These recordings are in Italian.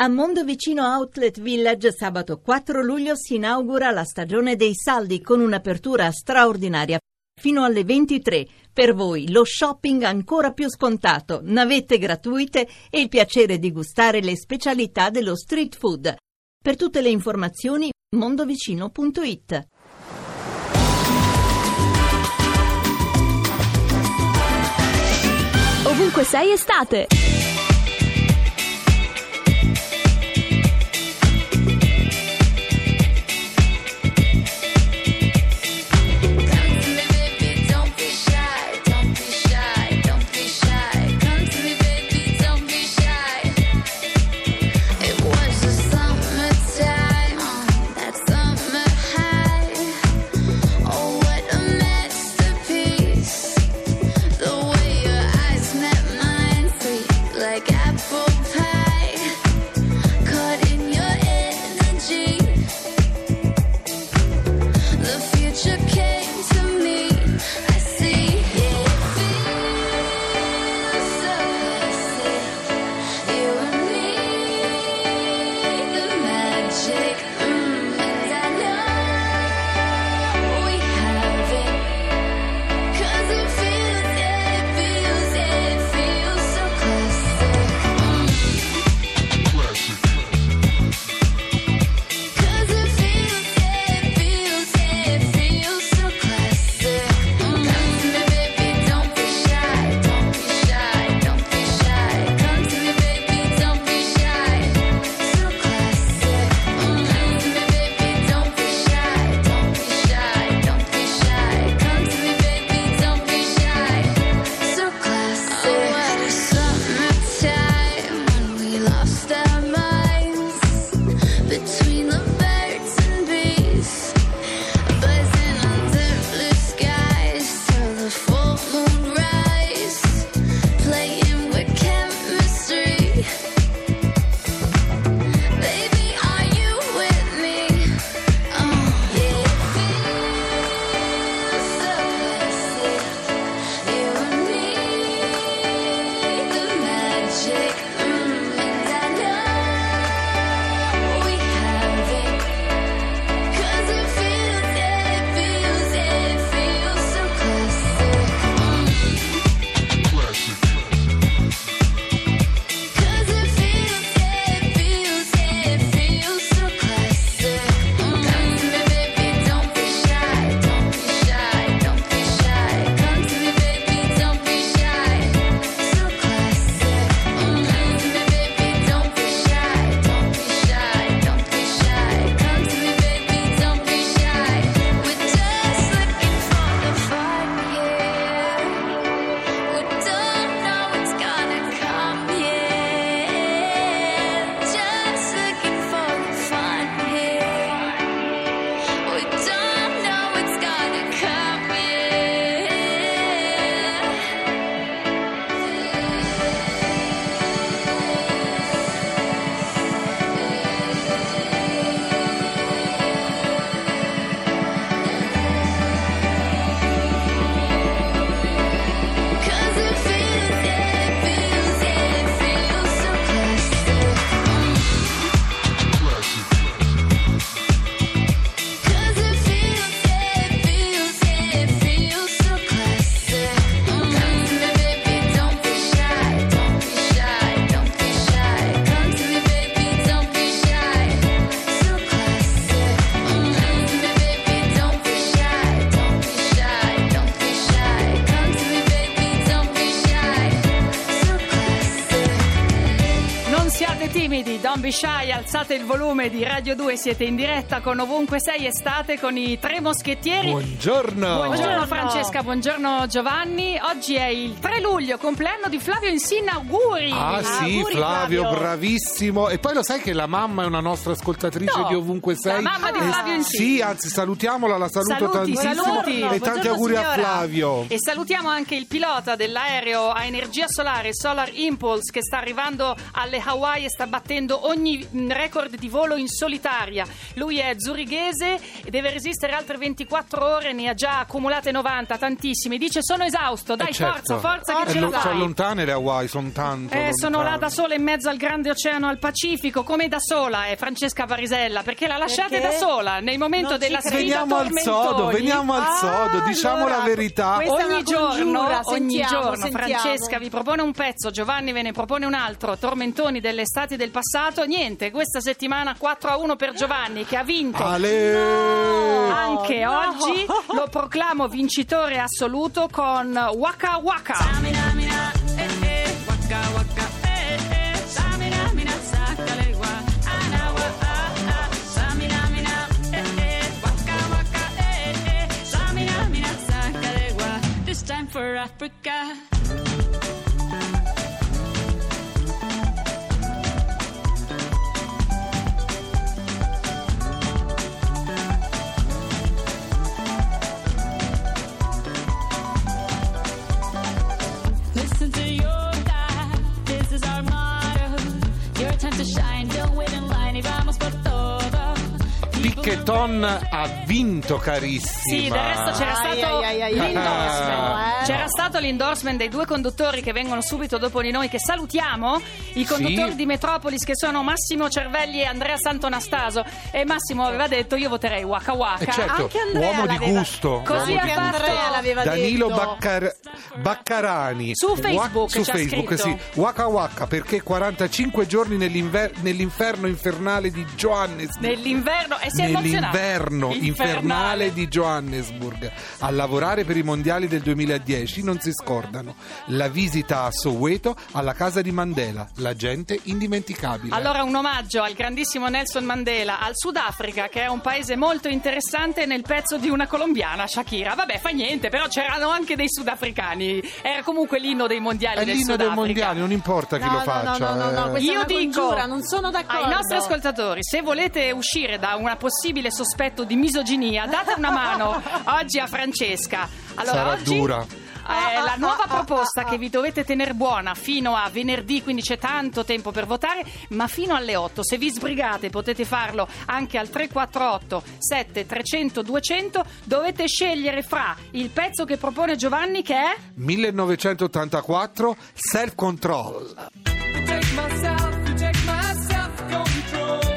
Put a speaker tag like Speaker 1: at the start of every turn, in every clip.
Speaker 1: A Mondovicino Outlet Village sabato 4 luglio si inaugura la stagione dei saldi con un'apertura straordinaria fino alle 23. Per voi lo shopping ancora più scontato, navette gratuite e il piacere di gustare le specialità dello street food. Per tutte le informazioni mondovicino.it.
Speaker 2: Ovunque sei estate!
Speaker 3: Don't be shy, alzate il volume di Radio 2, siete in diretta con Ovunque Sei Estate con i tre moschettieri.
Speaker 4: Buongiorno.
Speaker 3: Buongiorno Francesca, buongiorno Giovanni. Oggi è il 3 luglio, compleanno di Flavio Insinna, auguri.
Speaker 4: Ah sì,
Speaker 3: Auguri,
Speaker 4: Flavio, bravissimo. E poi lo sai che la mamma è una nostra ascoltatrice
Speaker 3: No,
Speaker 4: di Ovunque Sei?
Speaker 3: la mamma di
Speaker 4: Eh,
Speaker 3: Flavio Insinna.
Speaker 4: Sì, anzi salutiamola, la saluto
Speaker 3: Saluti,
Speaker 4: tantissimo.
Speaker 3: saluti.
Speaker 4: E tanti
Speaker 3: Buongiorno,
Speaker 4: auguri a
Speaker 3: signora.
Speaker 4: Flavio.
Speaker 3: E salutiamo anche il pilota dell'aereo a energia solare Solar Impulse che sta arrivando alle Hawaii e sta battendo ogni mh, record di volo in solitaria. Lui è zurighese e deve resistere altre 24 ore, ne ha già accumulate 90, tantissime. Dice sono esausto, dai
Speaker 4: Eh, certo.
Speaker 3: forza, forza che
Speaker 4: Eh,
Speaker 3: ce la
Speaker 4: lo- sono
Speaker 3: fai.
Speaker 4: lontane le Hawaii, sono tanto
Speaker 3: Eh, sono là da sola in mezzo al grande oceano al Pacifico, come da sola è Francesca Varisella, perché la lasciate
Speaker 5: Perché?
Speaker 3: da sola nel momento
Speaker 5: Non
Speaker 3: della sfida
Speaker 4: Veniamo al
Speaker 3: tormentoni.
Speaker 4: sodo, veniamo al
Speaker 5: Ah,
Speaker 4: sodo, diciamo
Speaker 5: allora,
Speaker 4: la verità.
Speaker 3: Ogni giorno, ogni
Speaker 5: sentiamo,
Speaker 3: giorno
Speaker 5: sentiamo.
Speaker 3: Francesca vi propone un pezzo, Giovanni ve ne propone un altro, tormentoni delle estati del passato, niente, questa settimana 4 a 1 per Giovanni che ha vinto.
Speaker 4: Ale!
Speaker 3: Anche
Speaker 5: no.
Speaker 3: oggi lo proclamo vincitore assoluto con Waka Waka.
Speaker 2: For Africa.
Speaker 4: Piccheton ha vinto carissima.
Speaker 3: Sì, del resto c'era
Speaker 5: Ai,
Speaker 3: stato
Speaker 5: ai, ai, ai,
Speaker 3: l'endorsement.
Speaker 5: eh.
Speaker 3: C'era stato l'endorsement dei due conduttori che vengono subito dopo di noi, che salutiamo, i conduttori
Speaker 4: Sì.
Speaker 3: di Metropolis che sono Massimo Cervelli e Andrea Santonastaso. E Massimo aveva detto io voterei Waka Waka.
Speaker 4: Eh, certo,
Speaker 5: Anche Andrea
Speaker 4: uomo di gusto.
Speaker 3: Così
Speaker 4: uomo di.
Speaker 5: Andrea l'aveva
Speaker 4: Danilo
Speaker 5: detto.
Speaker 4: Baccar- Baccarani
Speaker 3: Su Facebook
Speaker 4: Wa- su Facebook, sì. Waka Waka perché 45 giorni nell'inver- nell'inferno infernale di Johannesburg
Speaker 3: Nell'inverno e si è
Speaker 4: nell'inverno infernale di Johannesburg a lavorare per i mondiali del 2010 non si scordano la visita a Soweto alla casa di Mandela la gente indimenticabile
Speaker 3: Allora un omaggio al grandissimo Nelson Mandela, al Sudafrica che è un paese molto interessante nel pezzo di una colombiana, Shakira. Vabbè, fa niente, però c'erano anche dei sudafricani. Era comunque l'inno dei mondiali
Speaker 4: è
Speaker 3: del
Speaker 4: l'inno
Speaker 3: Sudafrica.
Speaker 4: mondiale non importa chi
Speaker 5: No,
Speaker 4: lo
Speaker 5: no,
Speaker 4: faccia
Speaker 5: no, no, no,
Speaker 4: eh.
Speaker 5: questa è
Speaker 3: Io
Speaker 5: una
Speaker 3: dico
Speaker 5: congiura, non sono d'accordo.
Speaker 3: ai nostri ascoltatori, se volete uscire da un possibile sospetto di misoginia, date una mano oggi a Francesca. Allora,
Speaker 4: Sarà
Speaker 3: oggi
Speaker 4: dura.
Speaker 3: È la nuova proposta che vi dovete tenere buona fino a venerdì, quindi c'è tanto tempo per votare, ma fino alle 8. Se vi sbrigate potete farlo anche al 348 7300 200. Dovete scegliere fra il pezzo che propone Giovanni che è
Speaker 4: 1984 Self Control
Speaker 6: take myself, you take my self-control.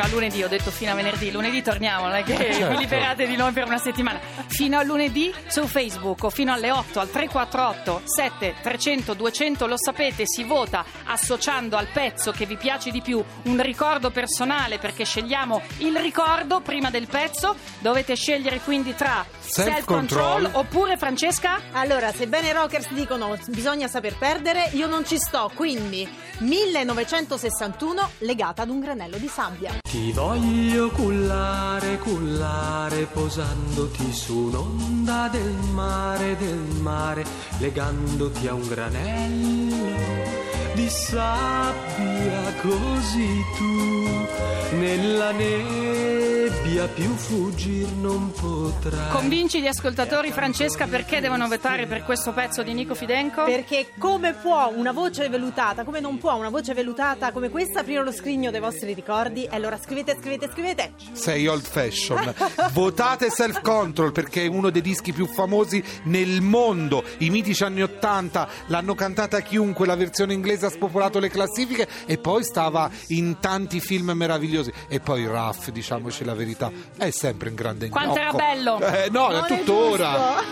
Speaker 3: Fino a lunedì, ho detto fino a venerdì, lunedì torniamo, non è che
Speaker 4: certo.
Speaker 3: vi liberate di noi per una settimana. Fino a lunedì su Facebook o fino alle 8 al 348 7 300 200, lo sapete, si vota associando al pezzo che vi piace di più un ricordo personale perché scegliamo il ricordo prima del pezzo. Dovete scegliere quindi tra
Speaker 4: Self-control.
Speaker 3: self-control oppure Francesca
Speaker 5: Allora, sebbene i rockers dicono bisogna saper perdere, io non ci sto, quindi 1961 legata ad un granello di sabbia.
Speaker 6: Ti voglio cullare, cullare, posandoti su un'onda del mare, del mare, legandoti a un granello di sabbia, così tu nella nebbia più fuggir non potrai.
Speaker 3: convinci gli ascoltatori Francesca perché devono votare per questo pezzo di Nico Fidenco?
Speaker 5: Perché come può una voce velutata, come non può una voce velutata come questa aprire lo scrigno dei vostri ricordi? E allora scrivete, scrivete, scrivete.
Speaker 4: sei old fashion votate Self Control perché è uno dei dischi più famosi nel mondo i mitici anni 80 l'hanno cantata chiunque la versione inglese ha spopolato le classifiche e poi stava in tanti film meravigliosi e poi Raff diciamoci la verità è sempre un grande
Speaker 3: Quanto era bello!
Speaker 4: eh, no
Speaker 5: Non
Speaker 4: è tuttora.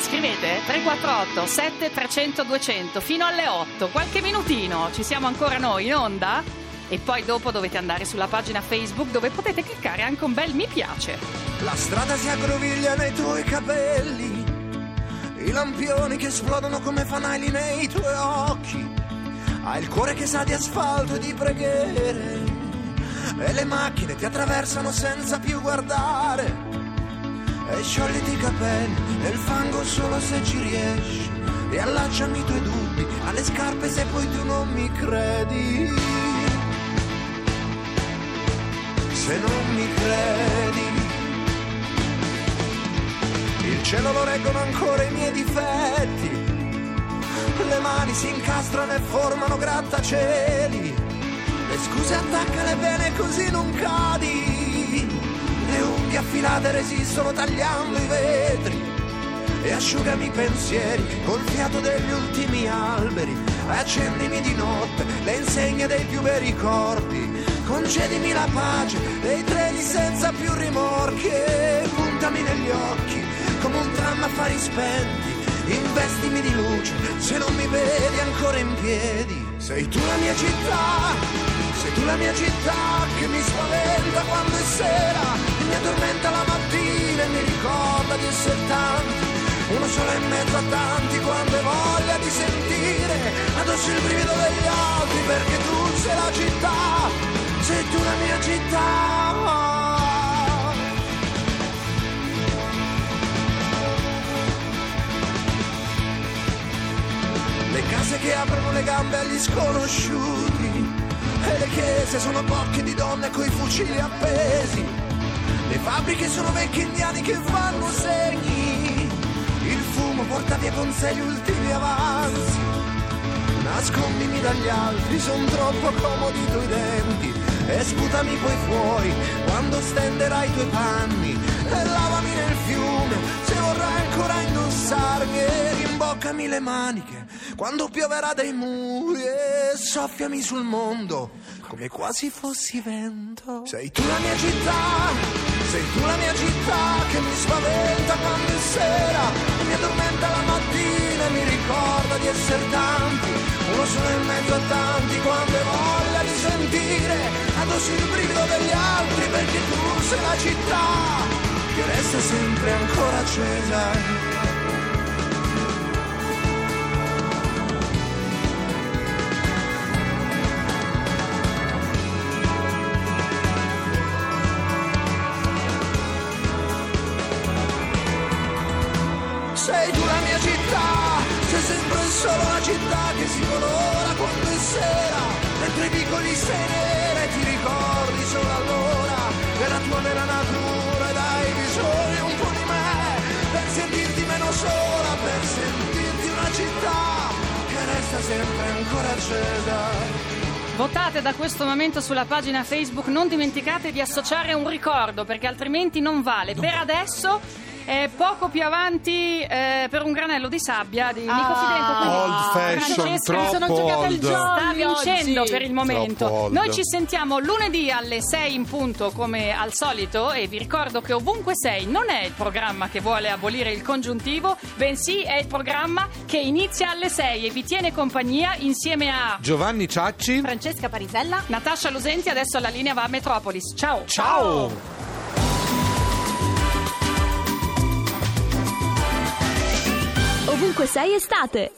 Speaker 3: Scrivete? 348 7 300 200 fino alle 8, qualche minutino, ci siamo ancora noi in onda? E poi dopo dovete andare sulla pagina Facebook dove potete cliccare anche un bel mi piace.
Speaker 7: La strada si aggroviglia nei tuoi capelli, i lampioni che esplodono come fanali nei tuoi occhi, hai il cuore che sa di asfalto e di preghiere, e le macchine ti attraversano senza più guardare, e sciogliti i capelli nel fango solo se ci riesci, riallacciami i tuoi dubbi alle scarpe se poi tu non mi credi. Se non mi credi. Il cielo lo reggono ancora i miei difetti. Le mani si incastrano e formano grattacieli. Le scuse attaccale bene così non cadi. Le unghie affilate resistono tagliando i vetri. E asciugami i pensieri col fiato degli ultimi alberi. Accendimi di notte le insegne dei più bei ricordi. Concedimi la pace dei treni senza più rimorchi. E puntami negli occhi come un tram a fari spenti. Investimi di luce se non mi vedi ancora in piedi. Sei tu la mia città, sei tu la mia città che mi spaventa quando è sera e mi addormenta la mattina e mi ricorda di essere tanti. Uno solo in mezzo a tanti quando hai voglia di sentire addosso il brivido degli altri perché tu sei la città, sei tu la mia città. Le case che aprono le gambe agli sconosciuti le chiese sono bocche di donne coi fucili appesi. Le fabbriche sono vecchi indiani che fanno segni. Il fumo porta via con sé gli ultimi avanzi. Nascondimi dagli altri, son troppo comodi i tuoi denti. E sputami poi fuori quando stenderai i tuoi panni. E lavami nel ancora indossarmi. E rimboccami le maniche quando pioverà dai muri. E soffiami sul mondo come quasi fossi vento. Sei tu la mia città, sei tu la mia città che mi spaventa quando è sera e mi addormenta la mattina e mi ricorda di essere tanti. Uno solo in mezzo a tanti quando hai voglia di sentire addosso il brivido degli altri perché tu sei la città che resta sempre ancora accesa. Solo la città che si colora quando è sera, mentre i vicoli sei nera e ti ricordi solo allora della tua vera natura ed hai bisogno un po' di me per sentirti meno sola, per sentirti una città che resta sempre ancora accesa.
Speaker 3: Votate da questo momento sulla pagina Facebook, non dimenticate di associare un ricordo perché altrimenti non vale. Per adesso è poco più avanti eh, per un granello di sabbia di Nico
Speaker 5: Ah.
Speaker 3: Fidenco.
Speaker 4: Old fashion,
Speaker 3: Francesca
Speaker 5: mi sono
Speaker 4: troppo old.
Speaker 3: sta vincendo
Speaker 5: oggi.
Speaker 3: per il momento. Noi ci sentiamo lunedì alle 6 in punto come al solito e vi ricordo che ovunque sei non è il programma che vuole abolire il congiuntivo, bensì è il programma che inizia alle 6 e vi tiene compagnia insieme a
Speaker 4: Giovanni Ciacci.
Speaker 5: Francesca Parisella.
Speaker 3: Natascia Losenti, adesso la linea va a Metropolis. Ciao!
Speaker 4: Ciao.
Speaker 8: Ovunque sei estate.